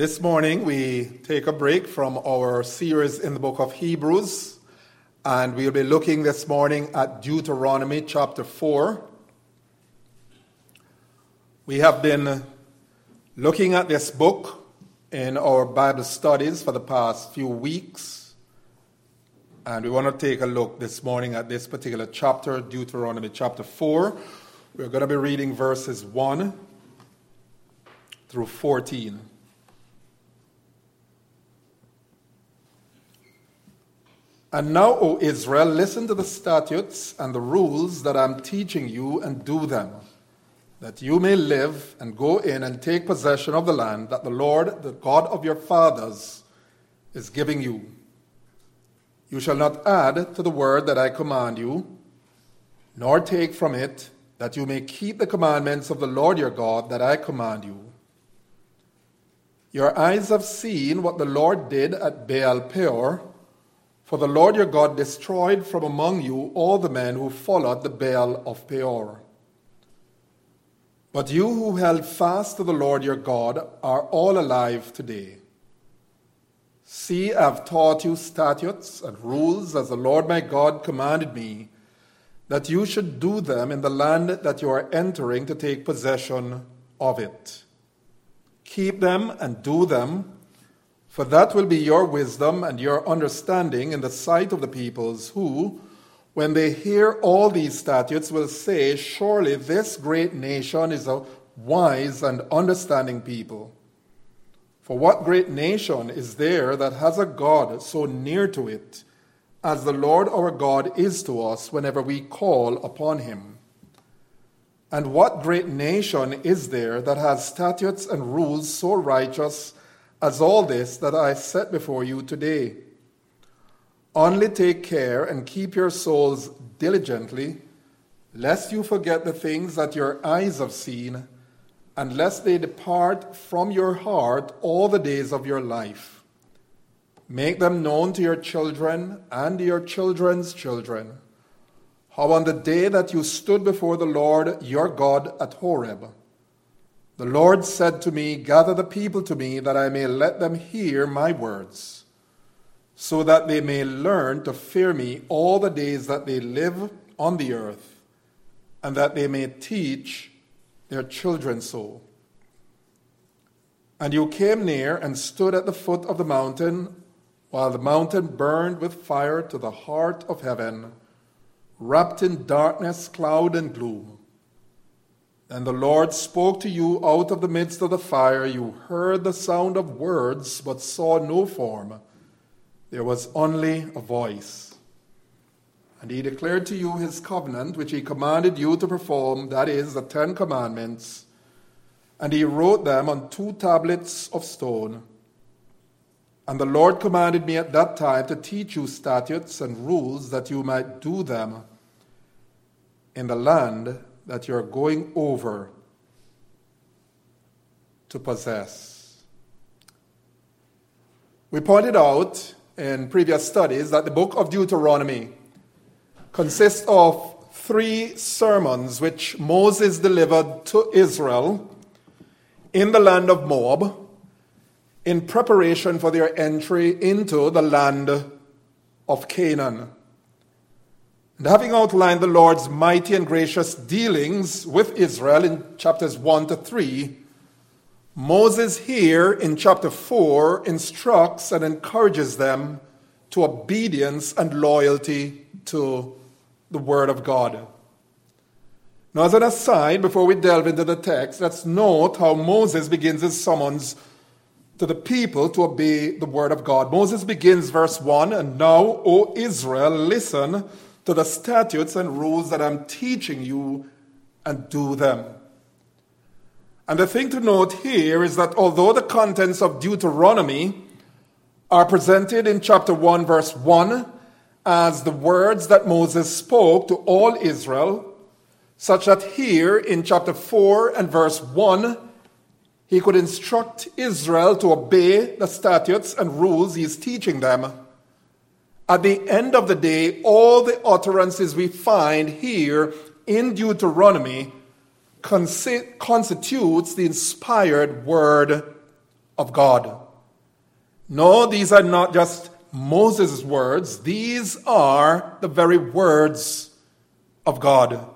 This morning we take a break from our series in the book of Hebrews, and we'll be looking this morning at Deuteronomy chapter 4. We have been looking at this book in our Bible studies for the past few weeks, and we want to take a look this morning at this particular chapter, Deuteronomy chapter 4. We're going to be reading verses 1 through 14. And now, O Israel, listen to the statutes and the rules that I'm teaching you and do them, that you may live and go in and take possession of the land that the Lord, the God of your fathers, is giving you. You shall not add to the word that I command you, nor take from it, that you may keep the commandments of the Lord your God that I command you. Your eyes have seen what the Lord did at Baal Peor for the Lord your God destroyed from among you all the men who followed the Baal of Peor. But you who held fast to the Lord your God are all alive today. See, I have taught you statutes and rules as the Lord my God commanded me, that you should do them in the land that you are entering to take possession of it. Keep them and do them for that will be your wisdom and your understanding in the sight of the peoples, who, when they hear all these statutes, will say, Surely this great nation is a wise and understanding people. For what great nation is there that has a God so near to it, as the Lord our God is to us whenever we call upon him? And what great nation is there that has statutes and rules so righteous? As all this that I set before you today. Only take care and keep your souls diligently, lest you forget the things that your eyes have seen, and lest they depart from your heart all the days of your life. Make them known to your children and your children's children. How on the day that you stood before the Lord your God at Horeb, the Lord said to me, Gather the people to me, that I may let them hear my words, so that they may learn to fear me all the days that they live on the earth, and that they may teach their children so. And you came near and stood at the foot of the mountain, while the mountain burned with fire to the heart of heaven, wrapped in darkness, cloud, and gloom. And the Lord spoke to you out of the midst of the fire. You heard the sound of words, but saw no form. There was only a voice. And he declared to you his covenant, which he commanded you to perform, that is, the Ten Commandments. And he wrote them on two tablets of stone. And the Lord commanded me at that time to teach you statutes and rules that you might do them in the land that you're going over to possess. We pointed out in previous studies that the book of Deuteronomy consists of three sermons which Moses delivered to Israel in the land of Moab in preparation for their entry into the land of Canaan. And having outlined the Lord's mighty and gracious dealings with Israel in chapters 1 to 3, Moses here in chapter 4 instructs and encourages them to obedience and loyalty to the Word of God. Now, as an aside, before we delve into the text, let's note how Moses begins his summons to the people to obey the Word of God. Moses begins verse 1 And now, O Israel, listen to the statutes and rules that I'm teaching you and do them. And the thing to note here is that although the contents of Deuteronomy are presented in chapter 1, verse 1, as the words that Moses spoke to all Israel, such that here in chapter 4 and verse 1, he could instruct Israel to obey the statutes and rules he's teaching them. At the end of the day, all the utterances we find here in Deuteronomy constitutes the inspired word of God. No, these are not just Moses' words, these are the very words of God.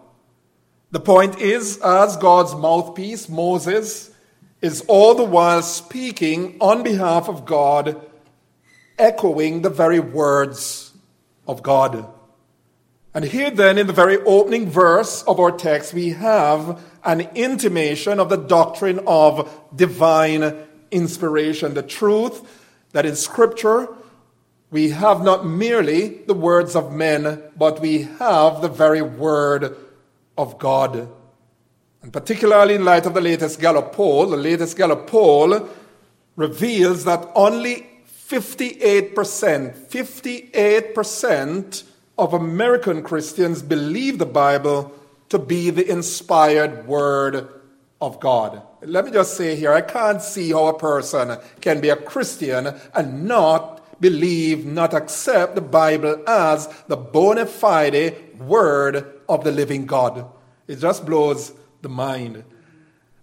The point is, as God's mouthpiece, Moses is all the while speaking on behalf of God, echoing the very words of God. And here, then, in the very opening verse of our text, we have an intimation of the doctrine of divine inspiration, the truth that in Scripture we have not merely the words of men, but we have the very word of God. And particularly in light of the latest Gallup poll, the latest Gallup poll reveals that only 58%, 58% of American Christians believe the Bible to be the inspired word of God. Let me just say here I can't see how a person can be a Christian and not believe, not accept the Bible as the bona fide word of the living God. It just blows the mind.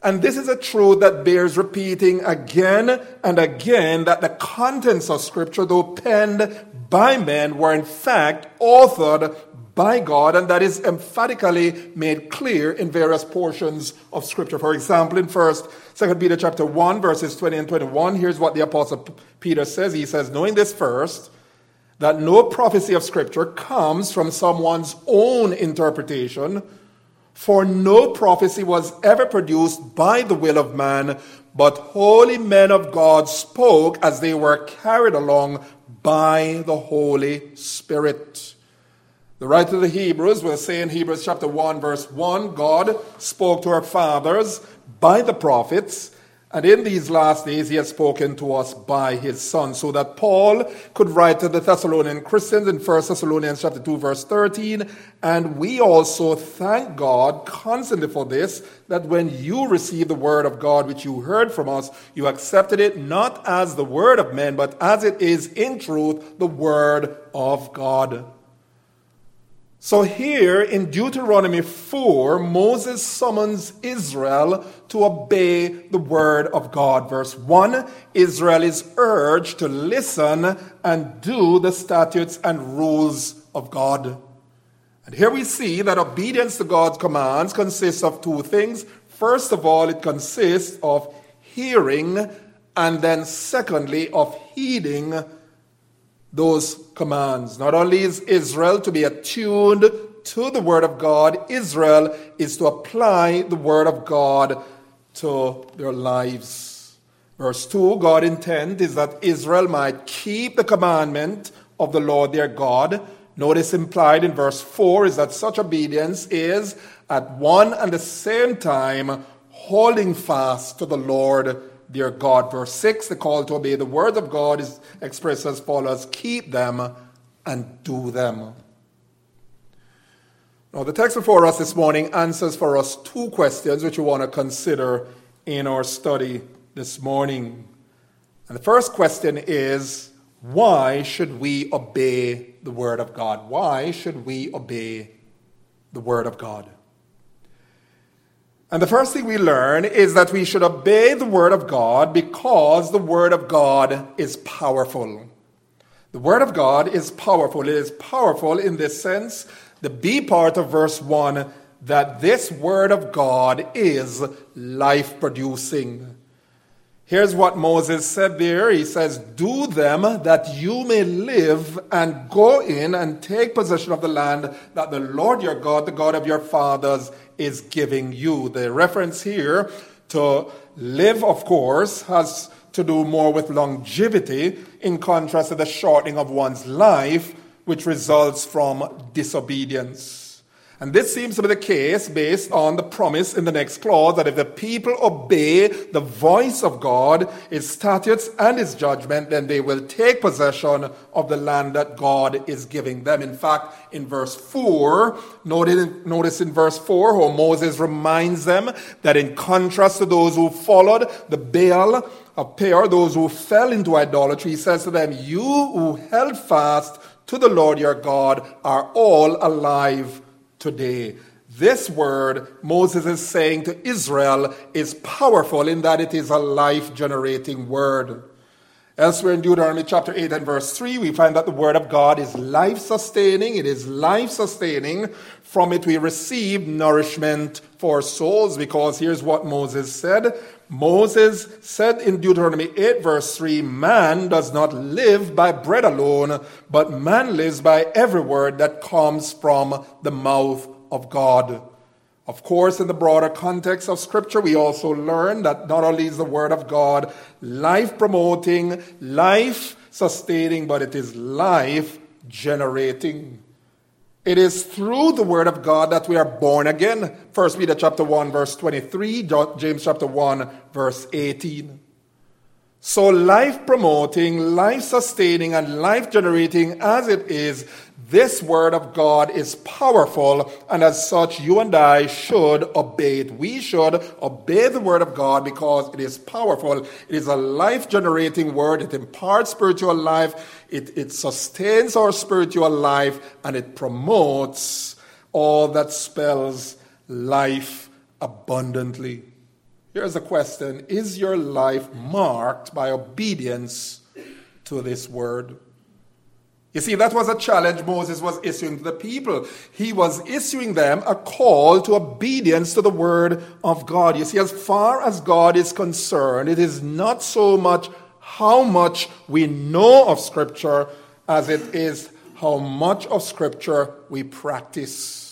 And this is a truth that bears repeating again and again that the contents of Scripture, though penned by men were in fact authored by God, and that is emphatically made clear in various portions of Scripture. For example, in First, Second Peter chapter one, verses twenty and twenty-one, here's what the Apostle Peter says. He says, "Knowing this first, that no prophecy of Scripture comes from someone's own interpretation." For no prophecy was ever produced by the will of man, but holy men of God spoke as they were carried along by the Holy Spirit. The writer of the Hebrews will say in Hebrews chapter 1, verse 1 God spoke to our fathers by the prophets and in these last days, he has spoken to us by his Son, so that Paul could write to the Thessalonian Christians in 1 Thessalonians chapter 2, verse 13. And we also thank God constantly for this, that when you received the word of God which you heard from us, you accepted it not as the word of men, but as it is in truth the word of God. So here in Deuteronomy 4, Moses summons Israel to obey the word of God. Verse 1 Israel is urged to listen and do the statutes and rules of God. And here we see that obedience to God's commands consists of two things. First of all, it consists of hearing, and then secondly, of heeding those commands. Not only is Israel to be attuned to the Word of God, Israel is to apply the Word of God to their lives. Verse 2 God intent is that Israel might keep the commandment of the Lord their God. Notice implied in verse 4 is that such obedience is at one and the same time holding fast to the Lord their God. Verse 6, the call to obey the word of God is expressed as follows keep them and do them. Now, the text before us this morning answers for us two questions which we want to consider in our study this morning. And the first question is why should we obey the Word of God? Why should we obey the Word of God? And the first thing we learn is that we should obey the Word of God because the Word of God is powerful. The Word of God is powerful. It is powerful in this sense, the B part of verse 1, that this Word of God is life producing. Here's what Moses said there. He says, Do them that you may live and go in and take possession of the land that the Lord your God, the God of your fathers, is giving you. The reference here to live, of course, has to do more with longevity in contrast to the shortening of one's life, which results from disobedience. And this seems to be the case based on the promise in the next clause that if the people obey the voice of God, His statutes, and His judgment, then they will take possession of the land that God is giving them. In fact, in verse 4, notice in verse 4 how Moses reminds them that in contrast to those who followed the Baal of Peor, those who fell into idolatry, he says to them, You who held fast to the Lord your God are all alive today. This word Moses is saying to Israel is powerful in that it is a life generating word. Elsewhere in Deuteronomy chapter 8 and verse 3, we find that the word of God is life sustaining. It is life sustaining. From it we receive nourishment for souls because here's what Moses said. Moses said in Deuteronomy 8 verse 3, man does not live by bread alone, but man lives by every word that comes from the mouth of God. Of course, in the broader context of Scripture, we also learn that not only is the Word of God life promoting, life sustaining, but it is life generating. It is through the Word of God that we are born again. 1 Peter chapter 1, verse 23, James chapter 1, verse 18. So, life promoting, life sustaining, and life generating as it is, this word of God is powerful, and as such, you and I should obey it. We should obey the word of God because it is powerful. It is a life generating word. It imparts spiritual life, it, it sustains our spiritual life, and it promotes all that spells life abundantly. Here's a question Is your life marked by obedience to this word? You see, that was a challenge Moses was issuing to the people. He was issuing them a call to obedience to the word of God. You see, as far as God is concerned, it is not so much how much we know of Scripture as it is how much of Scripture we practice.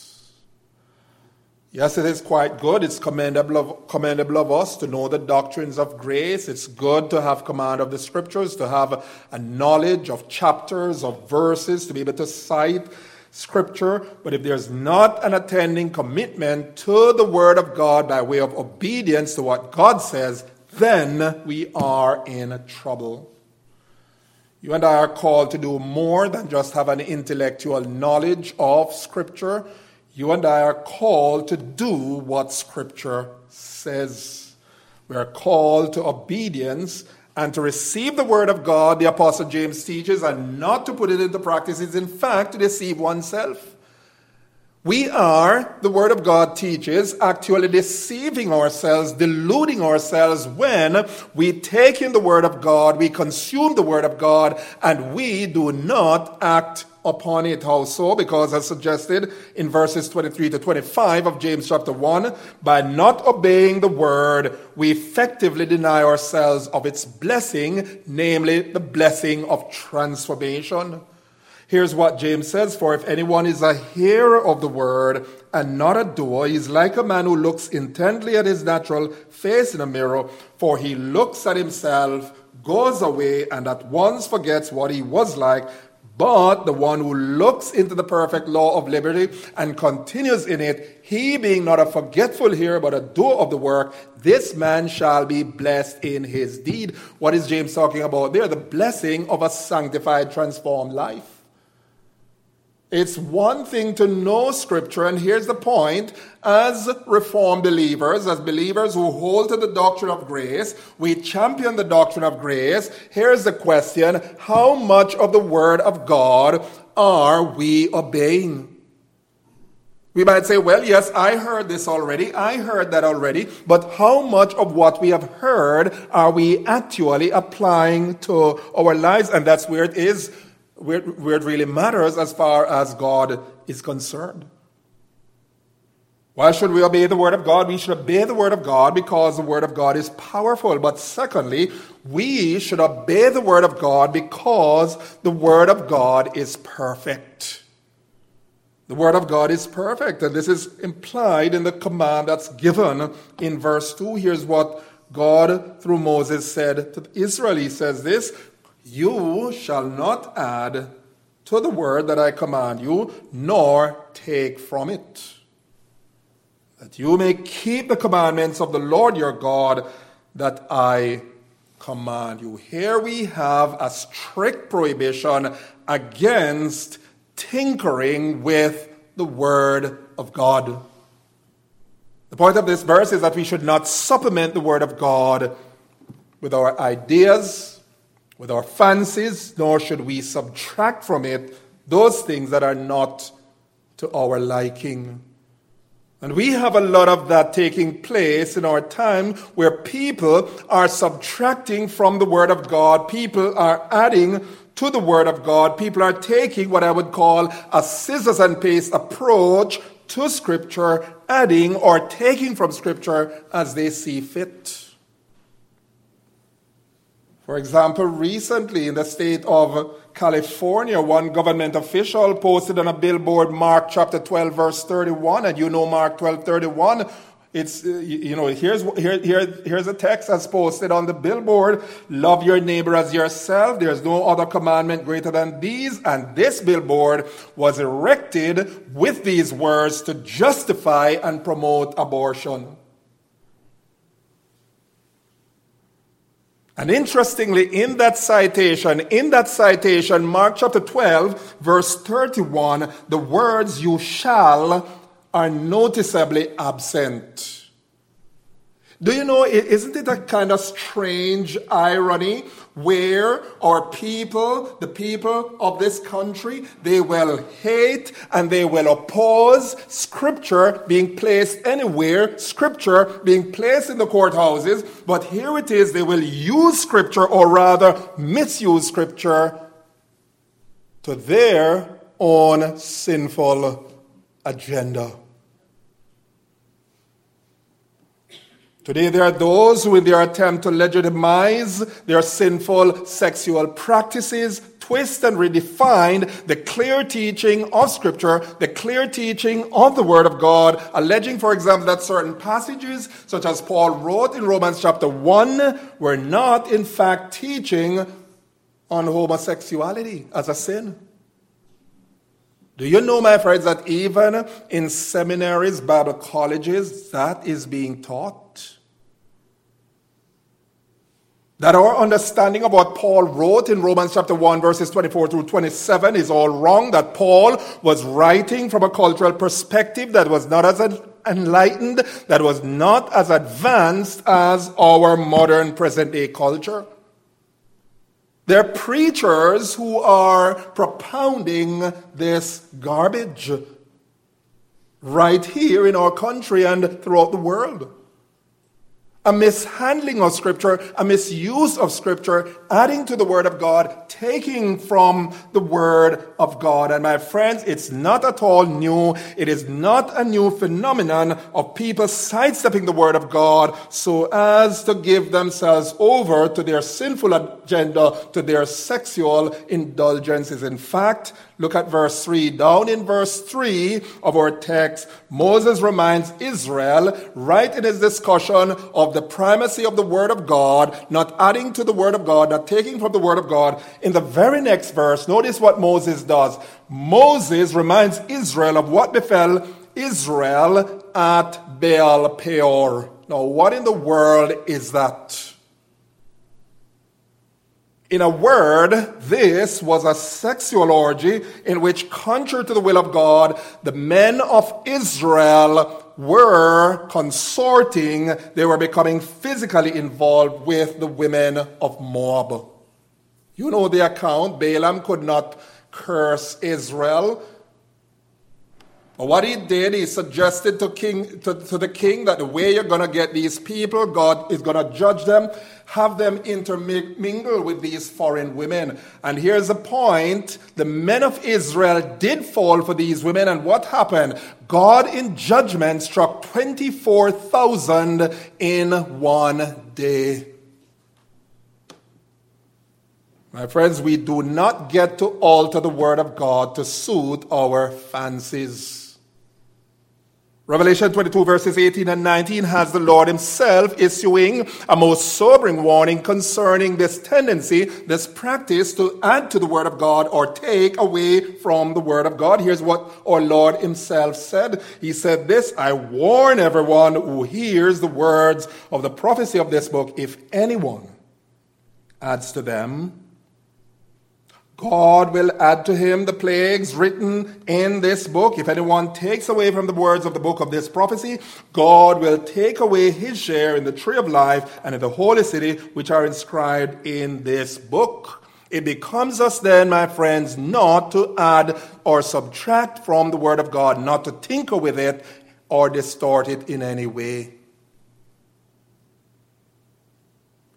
Yes, it is quite good. It's commendable of, commendable of us to know the doctrines of grace. It's good to have command of the scriptures, to have a knowledge of chapters, of verses, to be able to cite scripture. But if there's not an attending commitment to the word of God by way of obedience to what God says, then we are in trouble. You and I are called to do more than just have an intellectual knowledge of scripture you and I are called to do what Scripture says. We are called to obedience and to receive the Word of God, the Apostle James teaches, and not to put it into practice is, in fact, to deceive oneself. We are, the Word of God teaches, actually deceiving ourselves, deluding ourselves when we take in the Word of God, we consume the Word of God, and we do not act upon it. also. Because as suggested in verses 23 to 25 of James chapter 1, by not obeying the word, we effectively deny ourselves of its blessing, namely the blessing of transformation. Here's what James says For if anyone is a hearer of the word and not a doer, he is like a man who looks intently at his natural face in a mirror, for he looks at himself, goes away, and at once forgets what he was like. But the one who looks into the perfect law of liberty and continues in it, he being not a forgetful hearer, but a doer of the work, this man shall be blessed in his deed. What is James talking about there? The blessing of a sanctified, transformed life. It's one thing to know Scripture, and here's the point. As Reformed believers, as believers who hold to the doctrine of grace, we champion the doctrine of grace. Here's the question How much of the Word of God are we obeying? We might say, well, yes, I heard this already. I heard that already. But how much of what we have heard are we actually applying to our lives? And that's where it is where, where it really matters as far as God is concerned. Why should we obey the Word of God? We should obey the Word of God because the Word of God is powerful. But secondly, we should obey the Word of God because the Word of God is perfect. The Word of God is perfect, and this is implied in the command that's given in verse 2. Here's what God, through Moses, said to Israel. He says this you shall not add to the word that I command you, nor take from it. That you may keep the commandments of the Lord your God that I command you. Here we have a strict prohibition against tinkering with the word of God. The point of this verse is that we should not supplement the word of God with our ideas, with our fancies, nor should we subtract from it those things that are not to our liking. And we have a lot of that taking place in our time where people are subtracting from the Word of God. People are adding to the Word of God. People are taking what I would call a scissors and paste approach to Scripture, adding or taking from Scripture as they see fit. For example, recently in the state of California, one government official posted on a billboard Mark chapter 12, verse 31, and you know Mark 12, 31. It's, uh, you know, here's, here, here, here's a text that's posted on the billboard Love your neighbor as yourself. There's no other commandment greater than these. And this billboard was erected with these words to justify and promote abortion. And interestingly, in that citation, in that citation, Mark chapter 12, verse 31, the words you shall are noticeably absent. Do you know, isn't it a kind of strange irony where our people, the people of this country, they will hate and they will oppose scripture being placed anywhere, scripture being placed in the courthouses, but here it is, they will use scripture or rather misuse scripture to their own sinful agenda. Today, there are those who, in their attempt to legitimize their sinful sexual practices, twist and redefine the clear teaching of Scripture, the clear teaching of the Word of God, alleging, for example, that certain passages, such as Paul wrote in Romans chapter 1, were not, in fact, teaching on homosexuality as a sin. Do you know, my friends, that even in seminaries, Bible colleges, that is being taught? That our understanding of what Paul wrote in Romans chapter 1 verses 24 through 27 is all wrong. That Paul was writing from a cultural perspective that was not as enlightened, that was not as advanced as our modern present day culture. There are preachers who are propounding this garbage right here in our country and throughout the world a mishandling of Scripture, a misuse of Scripture, adding to the Word of God, taking from the Word of God. And my friends, it's not at all new. It is not a new phenomenon of people sidestepping the Word of God so as to give themselves over to their sinful agenda, to their sexual indulgences. In fact, Look at verse 3. Down in verse 3 of our text, Moses reminds Israel, right in his discussion of the primacy of the Word of God, not adding to the Word of God, not taking from the Word of God. In the very next verse, notice what Moses does. Moses reminds Israel of what befell Israel at Baal Peor. Now, what in the world is that? In a word, this was a sexual orgy in which, contrary to the will of God, the men of Israel were consorting, they were becoming physically involved with the women of Moab. You know the account. Balaam could not curse Israel. But what he did, he suggested to, king, to, to the king that the way you're going to get these people, God is going to judge them have them intermingle with these foreign women. And here's the point the men of Israel did fall for these women, and what happened? God, in judgment, struck 24,000 in one day. My friends, we do not get to alter the Word of God to suit our fancies. Revelation 22 verses 18 and 19 has the Lord himself issuing a most sobering warning concerning this tendency, this practice to add to the word of God or take away from the word of God. Here's what our Lord himself said. He said this, I warn everyone who hears the words of the prophecy of this book, if anyone adds to them, God will add to him the plagues written in this book. If anyone takes away from the words of the book of this prophecy, God will take away his share in the tree of life and in the holy city, which are inscribed in this book. It becomes us then, my friends, not to add or subtract from the word of God, not to tinker with it, or distort it in any way.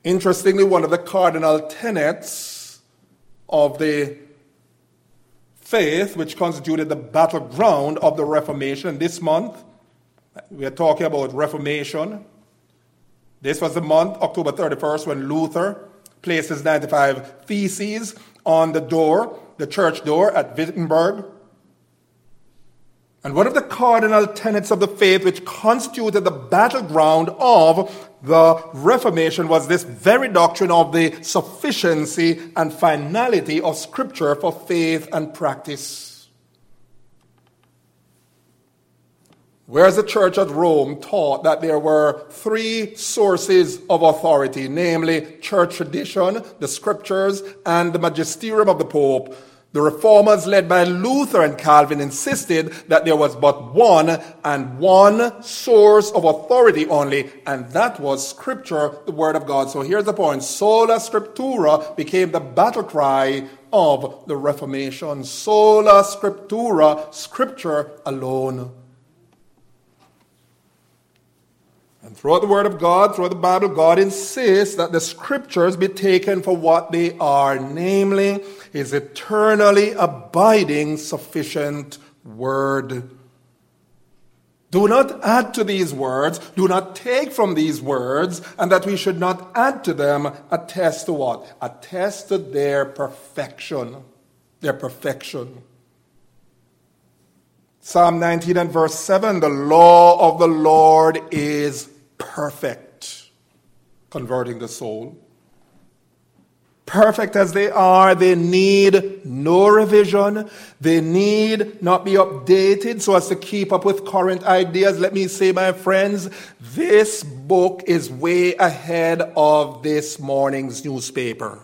Interestingly, one of the cardinal tenets of the faith, which constituted the battleground of the Reformation this month, we are talking about Reformation. This was the month, October 31st, when Luther placed his 95 Theses on the door, the church door at Wittenberg. And one of the cardinal tenets of the faith, which constituted the battleground of the Reformation, was this very doctrine of the sufficiency and finality of Scripture for faith and practice. Whereas the church at Rome taught that there were three sources of authority, namely church tradition, the scriptures, and the magisterium of the Pope, the reformers led by Luther and Calvin insisted that there was but one and one source of authority only, and that was Scripture, the Word of God. So here's the point. Sola Scriptura became the battle cry of the Reformation. Sola Scriptura, Scripture alone. And throughout the Word of God, throughout the Bible, God insists that the Scriptures be taken for what they are, namely, His eternally abiding, sufficient Word. Do not add to these words, do not take from these words, and that we should not add to them, attest to what? Attest to their perfection. Their perfection. Psalm 19 and verse 7 The law of the Lord is perfect, converting the soul. Perfect as they are, they need no revision. They need not be updated so as to keep up with current ideas. Let me say, my friends, this book is way ahead of this morning's newspaper.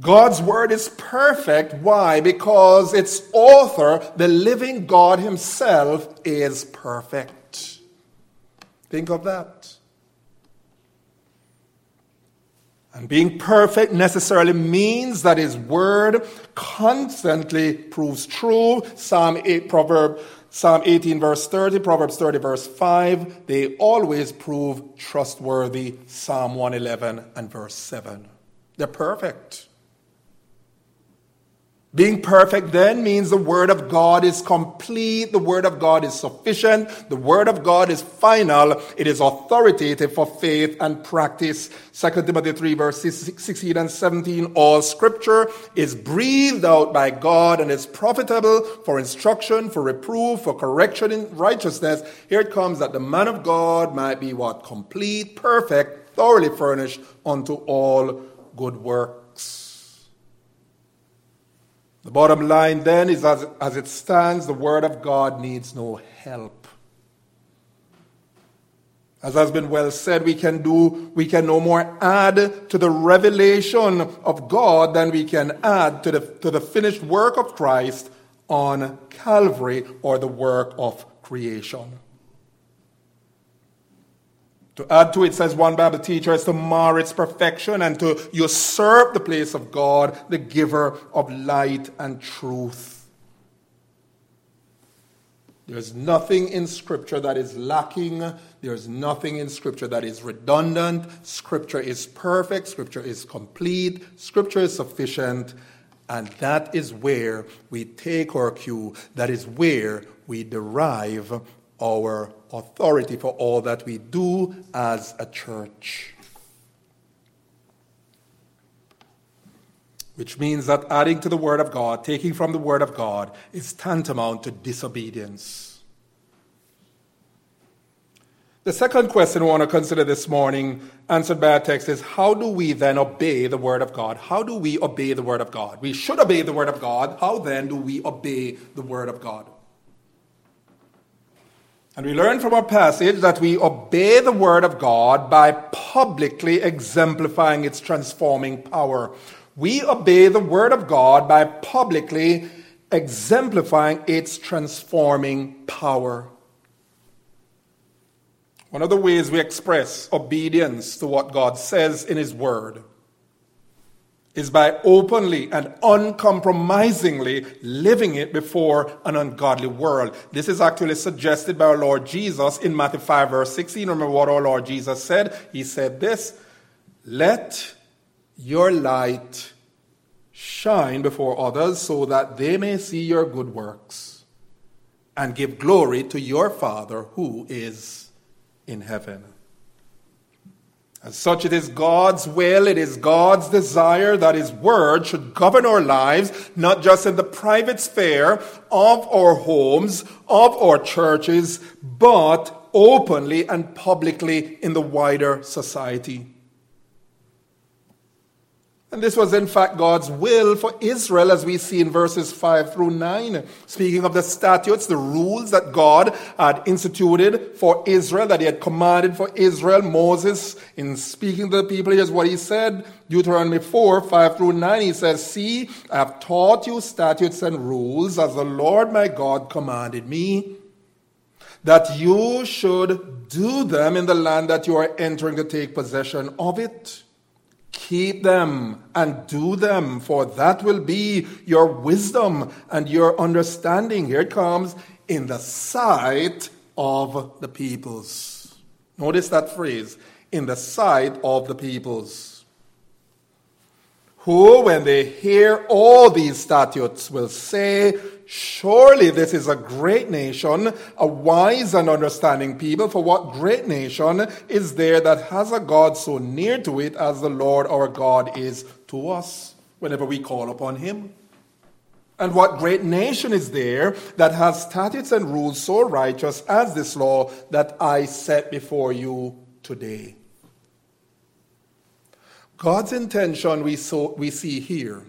God's word is perfect. Why? Because its author, the living God himself, is perfect. Think of that. And being perfect necessarily means that his word constantly proves true. Psalm 8, Proverb, Psalm 18, verse 30, Proverbs 30, verse 5, they always prove trustworthy. Psalm 111 and verse 7. They're perfect. Being perfect then means the Word of God is complete, the Word of God is sufficient, the Word of God is final, it is authoritative for faith and practice. 2 Timothy 3, verses 16 and 17 All Scripture is breathed out by God and is profitable for instruction, for reproof, for correction in righteousness. Here it comes that the man of God might be what? Complete, perfect, thoroughly furnished unto all good work. The bottom line then is as, as it stands, the Word of God needs no help. As has been well said, we can do, we can no more add to the revelation of God than we can add to the, to the finished work of Christ on Calvary or the work of creation. To add to it, says one Bible teacher, is to mar its perfection and to usurp the place of God, the giver of light and truth. There's nothing in Scripture that is lacking. There's nothing in Scripture that is redundant. Scripture is perfect. Scripture is complete. Scripture is sufficient. And that is where we take our cue. That is where we derive our authority for all that we do as a church. Which means that adding to the Word of God, taking from the Word of God, is tantamount to disobedience. The second question we want to consider this morning, answered by our text, is how do we then obey the Word of God? How do we obey the Word of God? We should obey the Word of God. How then do we obey the Word of God? And we learn from our passage that we obey the Word of God by publicly exemplifying its transforming power. We obey the Word of God by publicly exemplifying its transforming power. One of the ways we express obedience to what God says in His Word is by openly and uncompromisingly living it before an ungodly world. This is actually suggested by our Lord Jesus in Matthew 5, verse 16. Remember what our Lord Jesus said? He said this Let your light shine before others so that they may see your good works and give glory to your Father who is in heaven. As such, it is God's will, it is God's desire that His Word should govern our lives, not just in the private sphere of our homes, of our churches, but openly and publicly in the wider society. And this was, in fact, God's will for Israel, as we see in verses 5 through 9. Speaking of the statutes, the rules that God had instituted for Israel, that He had commanded for Israel, Moses, in speaking to the people, here's what He said Deuteronomy 4 5 through 9. He says, See, I have taught you statutes and rules as the Lord my God commanded me, that you should do them in the land that you are entering to take possession of it Keep them and do them, for that will be your wisdom and your understanding. Here it comes in the sight of the peoples. Notice that phrase in the sight of the peoples. Who, when they hear all these statutes, will say, Surely this is a great nation, a wise and understanding people. For what great nation is there that has a God so near to it as the Lord our God is to us whenever we call upon him? And what great nation is there that has statutes and rules so righteous as this law that I set before you today? God's intention we, so, we see here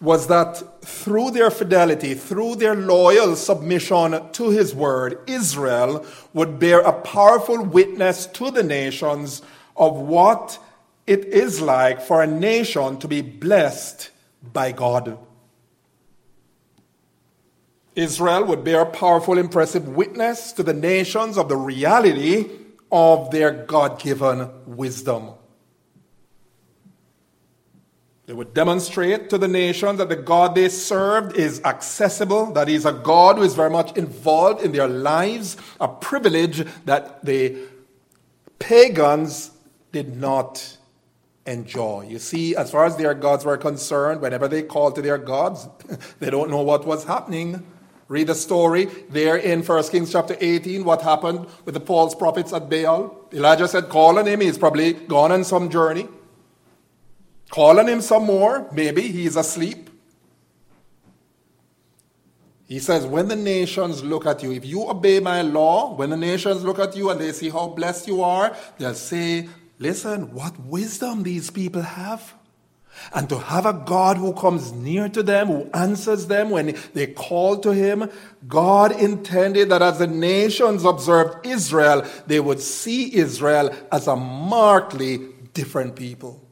was that through their fidelity, through their loyal submission to his word, Israel would bear a powerful witness to the nations of what it is like for a nation to be blessed by God. Israel would bear a powerful, impressive witness to the nations of the reality of their God given wisdom. They would demonstrate to the nations that the God they served is accessible, that He's a God who is very much involved in their lives, a privilege that the pagans did not enjoy. You see, as far as their gods were concerned, whenever they called to their gods, they don't know what was happening. Read the story there in 1 Kings chapter 18, what happened with the false prophets at Baal. Elijah said, Call on him, he's probably gone on some journey. Calling him some more. Maybe he's asleep. He says, When the nations look at you, if you obey my law, when the nations look at you and they see how blessed you are, they'll say, Listen, what wisdom these people have. And to have a God who comes near to them, who answers them when they call to him, God intended that as the nations observed Israel, they would see Israel as a markedly different people.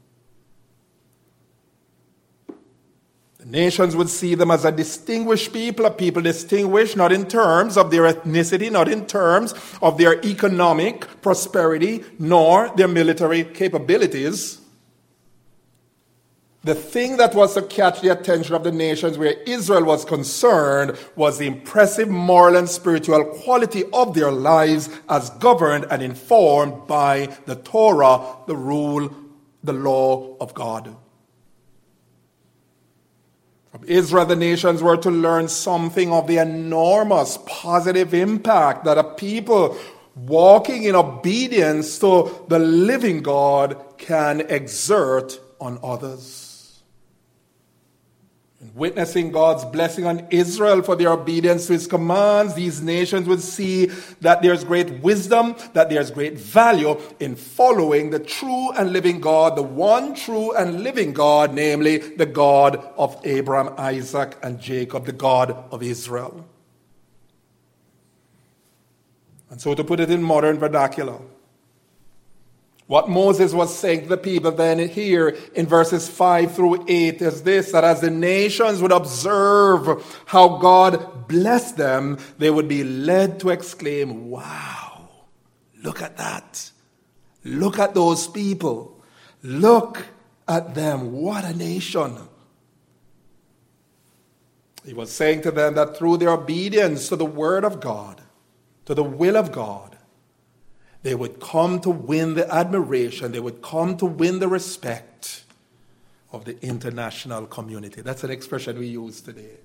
Nations would see them as a distinguished people, a people distinguished not in terms of their ethnicity, not in terms of their economic prosperity, nor their military capabilities. The thing that was to catch the attention of the nations where Israel was concerned was the impressive moral and spiritual quality of their lives as governed and informed by the Torah, the rule, the law of God. Israel, the nations were to learn something of the enormous positive impact that a people walking in obedience to the living God can exert on others witnessing God's blessing on Israel for their obedience to his commands, these nations would see that there's great wisdom, that there's great value in following the true and living God, the one true and living God, namely the God of Abraham, Isaac, and Jacob, the God of Israel. And so, to put it in modern vernacular, what Moses was saying to the people then here in verses 5 through 8 is this that as the nations would observe how God blessed them, they would be led to exclaim, Wow, look at that. Look at those people. Look at them. What a nation! He was saying to them that through their obedience to the Word of God, to the will of God, they would come to win the admiration, they would come to win the respect of the international community. That's an expression we use today.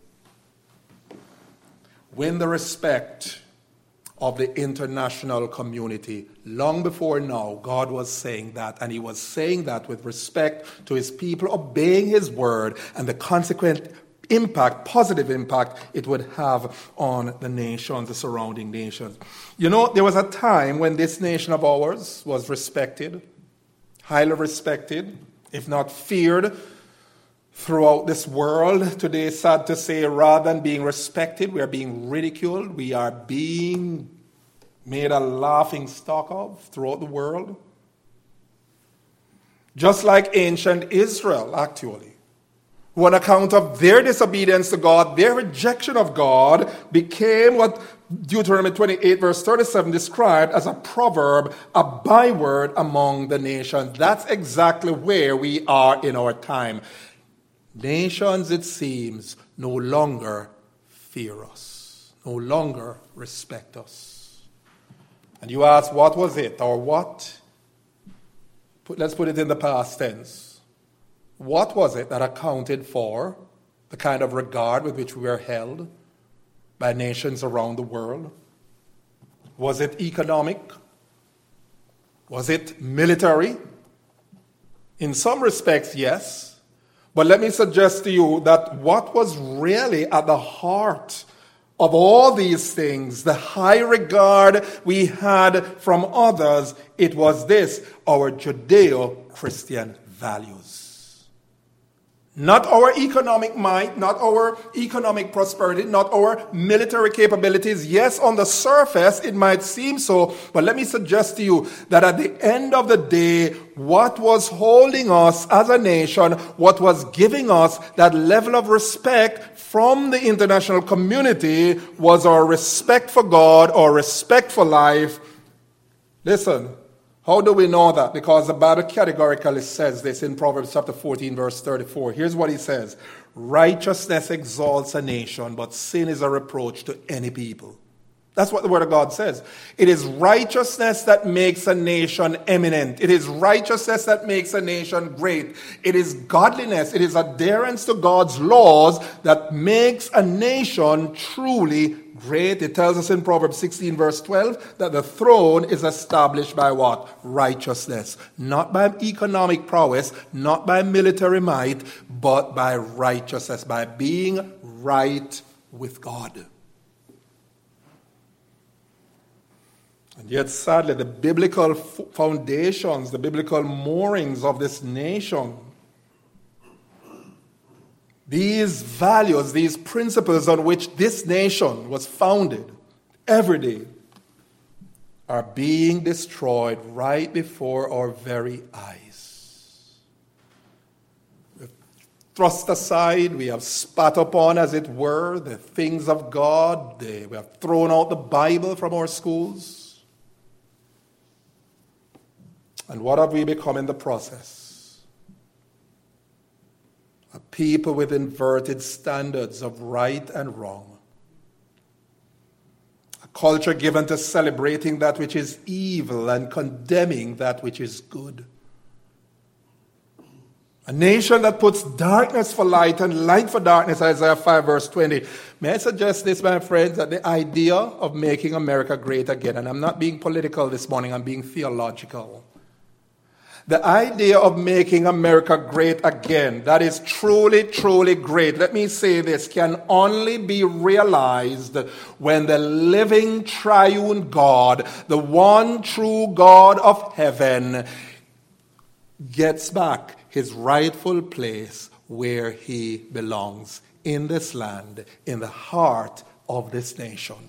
Win the respect of the international community. Long before now, God was saying that, and He was saying that with respect to His people obeying His word and the consequent impact, positive impact it would have on the nations, the surrounding nations. You know, there was a time when this nation of ours was respected, highly respected, if not feared, throughout this world. Today, sad to say, rather than being respected, we are being ridiculed, we are being made a laughing stock of throughout the world. Just like ancient Israel, actually who, on account of their disobedience to God, their rejection of God, became what Deuteronomy 28, verse 37 described as a proverb, a byword among the nations. That's exactly where we are in our time. Nations, it seems, no longer fear us, no longer respect us. And you ask, what was it or what? let's put it in the past tense what was it that accounted for the kind of regard with which we were held by nations around the world? Was it economic? Was it military? In some respects, yes. But let me suggest to you that what was really at the heart of all these things, the high regard we had from others, it was this our Judeo Christian values. Not our economic might, not our economic prosperity, not our military capabilities. Yes, on the surface, it might seem so, but let me suggest to you that at the end of the day, what was holding us as a nation, what was giving us that level of respect from the international community was our respect for God, our respect for life. Listen, how do we know that? Because the Bible categorically says this in Proverbs chapter 14, verse 34. Here's what he says Righteousness exalts a nation, but sin is a reproach to any people. That's what the Word of God says. It is righteousness that makes a nation eminent. It is righteousness that makes a nation great. It is godliness. It is adherence to God's laws that makes a nation truly great. It tells us in Proverbs 16, verse 12, that the throne is established by what? Righteousness. Not by economic prowess, not by military might, but by righteousness, by being right with God. And yet, sadly, the biblical foundations, the biblical moorings of this nation these values, these principles on which this nation was founded every day are being destroyed right before our very eyes. We've thrust aside, we have spat upon, as it were, the things of God. we have thrown out the Bible from our schools. And what have we become in the process? People with inverted standards of right and wrong, a culture given to celebrating that which is evil and condemning that which is good. A nation that puts darkness for light and light for darkness, Isaiah 5, verse 20. May I suggest this, my friends, that the idea of making America great again, and I'm not being political this morning, I'm being theological. The idea of making America great again, that is truly, truly great. Let me say this can only be realized when the living triune God, the one true God of heaven, gets back his rightful place where he belongs in this land, in the heart of this nation.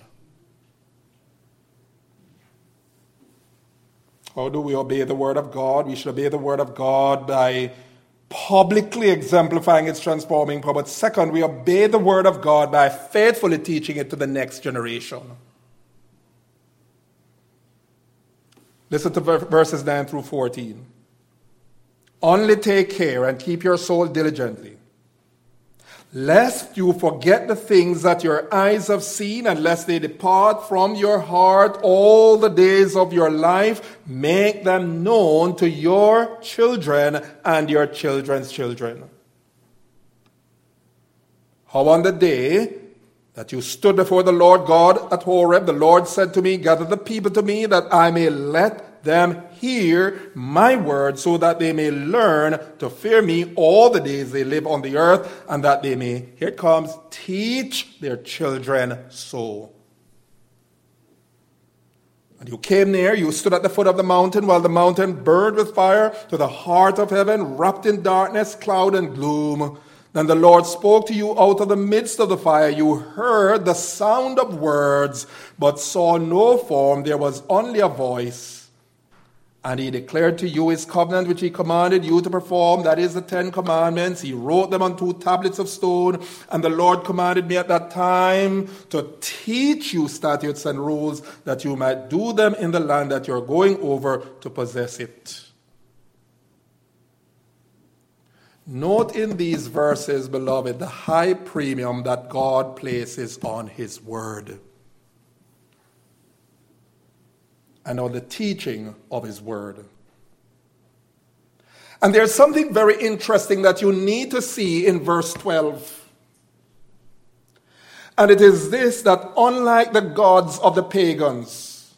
How do we obey the Word of God? We should obey the Word of God by publicly exemplifying its transforming power. But second, we obey the Word of God by faithfully teaching it to the next generation. Listen to verses 9 through 14. Only take care and keep your soul diligently, lest you forget the things that your eyes have seen, and lest they depart from your heart all the days of your life. Make them known to your children and your children's children. How on the day that you stood before the Lord God at Horeb, the Lord said to me, Gather the people to me that I may let them hear my word so that they may learn to fear me all the days they live on the earth and that they may, here it comes, teach their children so. And you came near, you stood at the foot of the mountain while the mountain burned with fire to the heart of heaven, wrapped in darkness, cloud, and gloom. Then the Lord spoke to you out of the midst of the fire. You heard the sound of words, but saw no form. There was only a voice. And he declared to you his covenant which he commanded you to perform, that is the Ten Commandments. He wrote them on two tablets of stone. And the Lord commanded me at that time to teach you statutes and rules that you might do them in the land that you're going over to possess it. Note in these verses, beloved, the high premium that God places on his word. And on the teaching of His Word. And there's something very interesting that you need to see in verse 12. And it is this that unlike the gods of the pagans,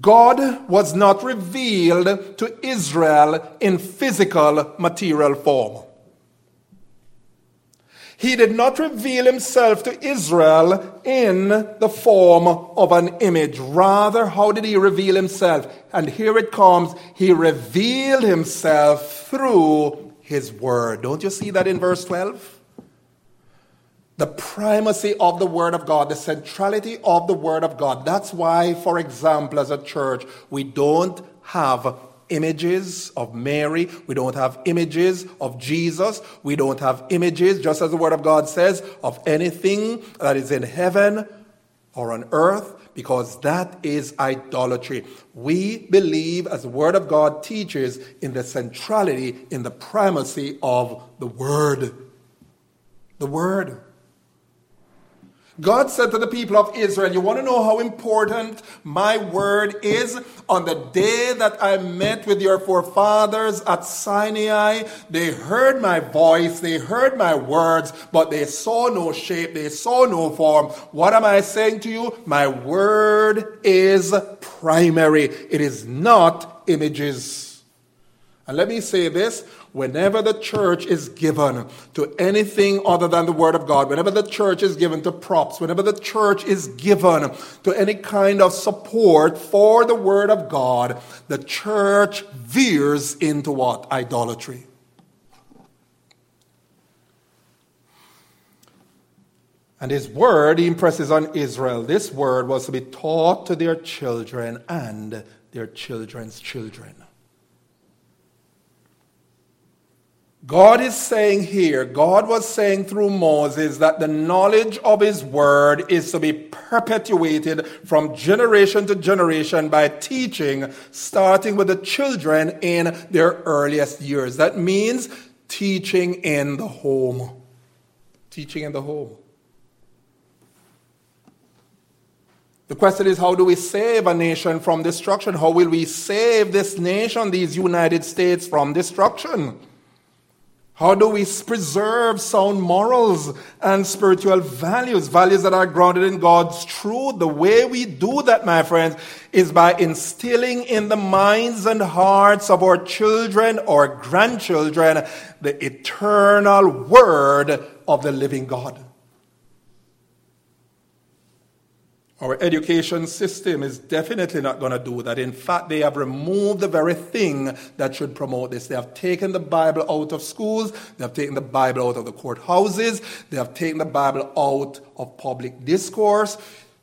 God was not revealed to Israel in physical material form. He did not reveal himself to Israel in the form of an image. Rather, how did he reveal himself? And here it comes. He revealed himself through his word. Don't you see that in verse 12? The primacy of the Word of God, the centrality of the Word of God. That's why, for example, as a church, we don't have images of Mary. We don't have images of Jesus. We don't have images, just as the Word of God says, of anything that is in heaven or on earth, because that is idolatry. We believe, as the Word of God teaches, in the centrality, in the primacy of the Word. The Word. God said to the people of Israel, You want to know how important my word is? On the day that I met with your forefathers at Sinai, they heard my voice, they heard my words, but they saw no shape, they saw no form. What am I saying to you? My word is primary, it is not images. And let me say this whenever the church is given to anything other than the Word of God, whenever the church is given to props, whenever the church is given to any kind of support for the Word of God, the church veers into what? Idolatry. And his word, he impresses on Israel, this word was to be taught to their children and their children's children. God is saying here, God was saying through Moses that the knowledge of his word is to be perpetuated from generation to generation by teaching, starting with the children in their earliest years. That means teaching in the home. Teaching in the home. The question is, how do we save a nation from destruction? How will we save this nation, these United States, from destruction? How do we preserve sound morals and spiritual values, values that are grounded in God's truth? The way we do that, my friends, is by instilling in the minds and hearts of our children or grandchildren the eternal word of the living God. Our education system is definitely not going to do that. In fact, they have removed the very thing that should promote this. They have taken the Bible out of schools, they have taken the Bible out of the courthouses, they have taken the Bible out of public discourse.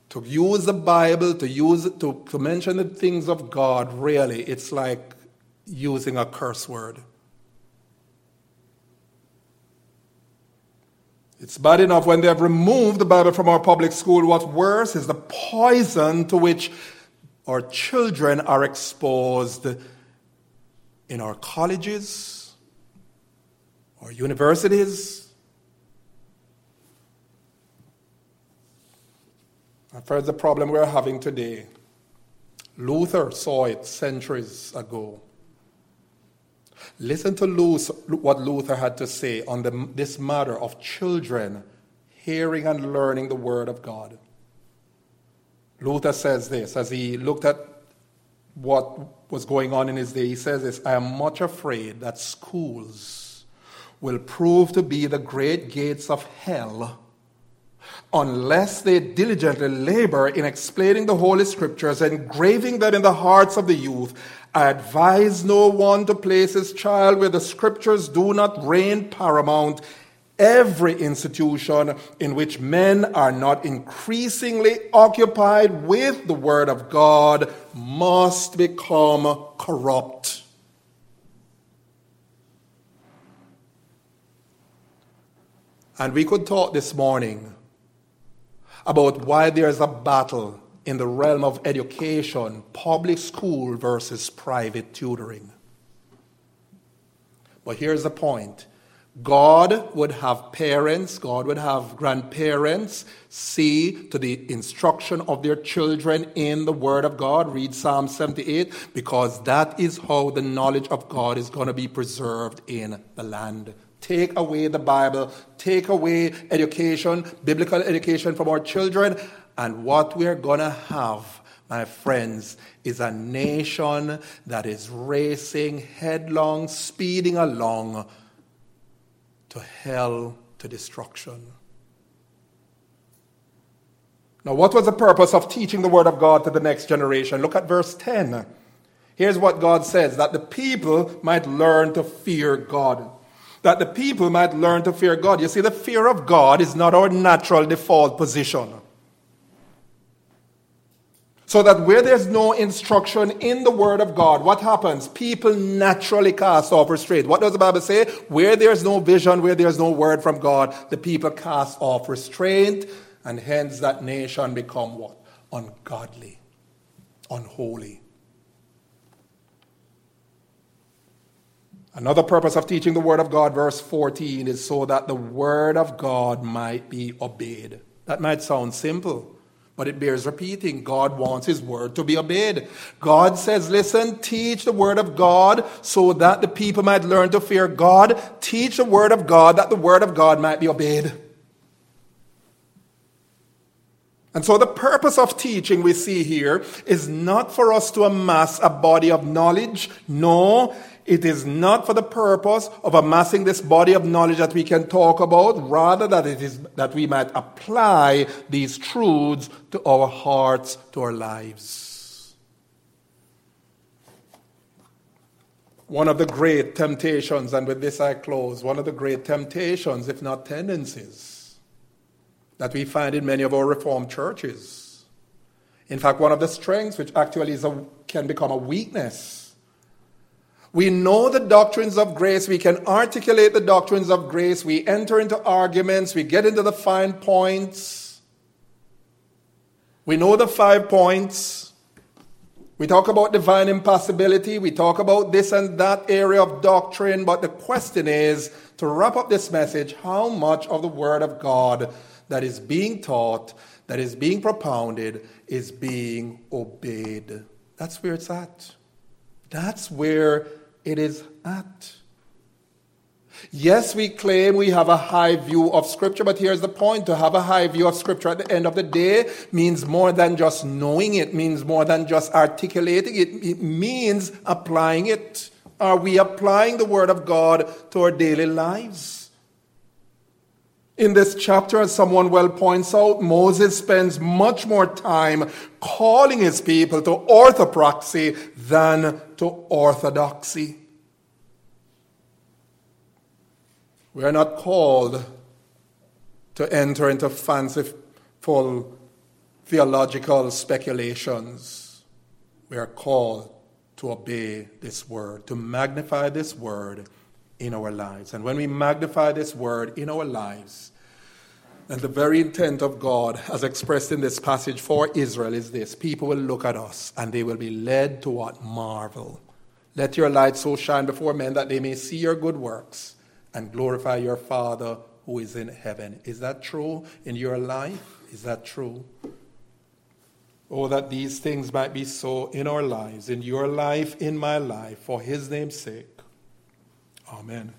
To use the Bible, to use to, to mention the things of God, really, it's like using a curse word. It's bad enough when they have removed the Bible from our public school. What's worse is the poison to which our children are exposed in our colleges, our universities. And friends, the problem we're having today, Luther saw it centuries ago. Listen to what Luther had to say on the, this matter of children hearing and learning the Word of God. Luther says this as he looked at what was going on in his day. He says this I am much afraid that schools will prove to be the great gates of hell unless they diligently labor in explaining the Holy Scriptures engraving them in the hearts of the youth. I advise no one to place his child where the Scriptures do not reign paramount every institution in which men are not increasingly occupied with the Word of God must become corrupt. And we could talk this morning about why there's a battle in the realm of education, public school versus private tutoring. But here's the point God would have parents, God would have grandparents see to the instruction of their children in the Word of God. Read Psalm 78, because that is how the knowledge of God is going to be preserved in the land. Take away the Bible, take away education, biblical education from our children, and what we're going to have my friends, is a nation that is racing headlong, speeding along to hell, to destruction. Now, what was the purpose of teaching the Word of God to the next generation? Look at verse 10. Here's what God says that the people might learn to fear God. That the people might learn to fear God. You see, the fear of God is not our natural default position. So that where there's no instruction in the Word of God, what happens? People naturally cast off restraint. What does the Bible say? Where there's no vision, where there's no word from God, the people cast off restraint, and hence that nation become what? Ungodly, unholy. Another purpose of teaching the Word of God, verse 14, is so that the Word of God might be obeyed. That might sound simple. But it bears repeating. God wants His word to be obeyed. God says, listen, teach the word of God so that the people might learn to fear God. Teach the word of God that the word of God might be obeyed. And so the purpose of teaching we see here is not for us to amass a body of knowledge. No, it is not for the purpose of amassing this body of knowledge that we can talk about, rather that it is that we might apply these truths to our hearts, to our lives. One of the great temptations, and with this I close, one of the great temptations, if not tendencies, that we find in many of our Reformed churches. In fact, one of the strengths, which actually a, can become a weakness, we know the doctrines of grace. We can articulate the doctrines of grace. We enter into arguments. We get into the fine points. We know the five points. We talk about divine impassibility. We talk about this and that area of doctrine. But the question is to wrap up this message, how much of the Word of God that is being taught, that is being propounded, is being obeyed? That's where it's at. That's where it is at. Yes, we claim we have a high view of Scripture, but here's the point. To have a high view of Scripture at the end of the day means more than just knowing it, means more than just articulating it, it means applying it. Are we applying the Word of God to our daily lives? In this chapter, as someone well points out, Moses spends much more time calling his people to orthopraxy than to orthodoxy. We are not called to enter into fanciful theological speculations. We are called to obey this word, to magnify this word in our lives. And when we magnify this word in our lives, and the very intent of God, as expressed in this passage for Israel, is this people will look at us and they will be led to what? Marvel. Let your light so shine before men that they may see your good works and glorify your Father who is in heaven. Is that true in your life? Is that true? Oh, that these things might be so in our lives, in your life, in my life, for his name's sake. Amen.